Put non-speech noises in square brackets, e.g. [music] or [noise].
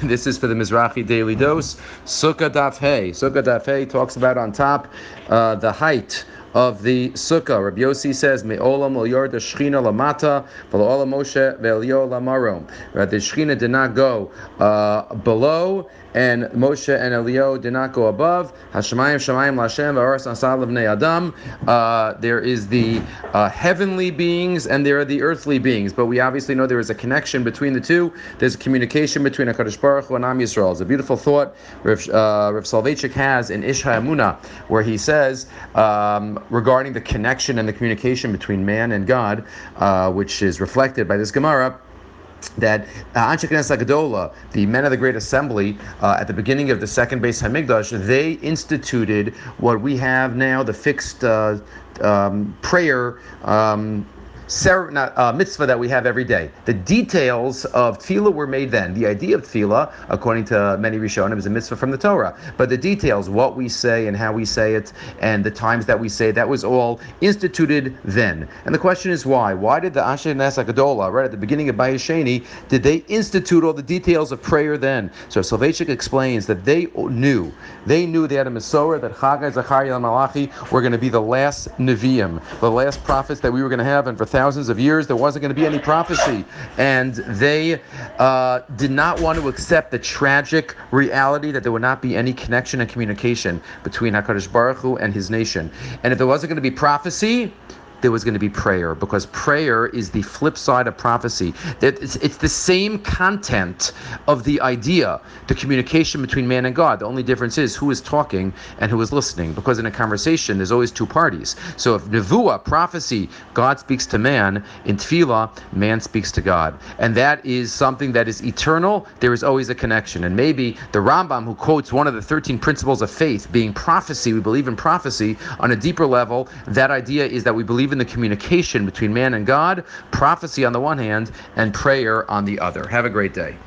[laughs] this is for the Mizrachi Daily Dose. Sukkah Daf Hey. Sukkah Daf Hey talks about on top uh, the height of the sukkah. Rabbi Yossi says, "Me'olam lo yord shechina lamata, v'lo Moshe ve'elio lamarom." The shechina did not go uh, below, and Moshe and Elio did not go above. Hashemayim shemayim lashem v'aras asal of adam. Uh, there is the uh, heavenly beings and there are the earthly beings, but we obviously know there is a connection between the two. There's a communication between Hakadosh Baruch Hu and Am Yisrael. It's a beautiful thought Rav, uh, Rav Soloveitchik has in Ish HaEmunah, where he says. Um, regarding the connection and the communication between man and God, uh, which is reflected by this Gemara that uh, Anshe Knesset the men of the Great Assembly, uh, at the beginning of the second Beis Hamikdash, they instituted what we have now, the fixed uh, um, prayer um, ser- not, uh, mitzvah that we have every day. The details of tefillah were made then. The idea of tefillah, according to many Rishonim, is a mitzvah from the Torah. But the details, what we say and how we say it, and the times that we say, that was all instituted then. And the question is why? Why did the Anshe Knesset right at the beginning of Bayis Sheni, did they institute all the details of prayer then? So Soloveitchik explains that they knew, they knew they had a Masorah that Chagai, Zachariah, and Malachi were going to be the last Nevi'im, the last prophets that we were going to have, and for thousands of years, there wasn't going to be any prophecy. And they uh, did not want to accept the tragic reality that there would not be any connection and communication between HaKadosh Baruch Hu and his nation. And if there wasn't going to be prophecy, there was going to be prayer because prayer is the flip side of prophecy. It's, it's the same content of the idea, the communication between man and God. The only difference is who is talking and who is listening because in a conversation there's always two parties. So if nevuah, prophecy, God speaks to man, in tefillah, man speaks to God. And that is something that is eternal. There is always a connection. And maybe the Rambam, who quotes one of the 13 principles of faith, being prophecy, we believe in prophecy, on a deeper level, that idea is that we believe in the communication between man and God, prophecy on the one hand, and prayer on the other. Have a great day.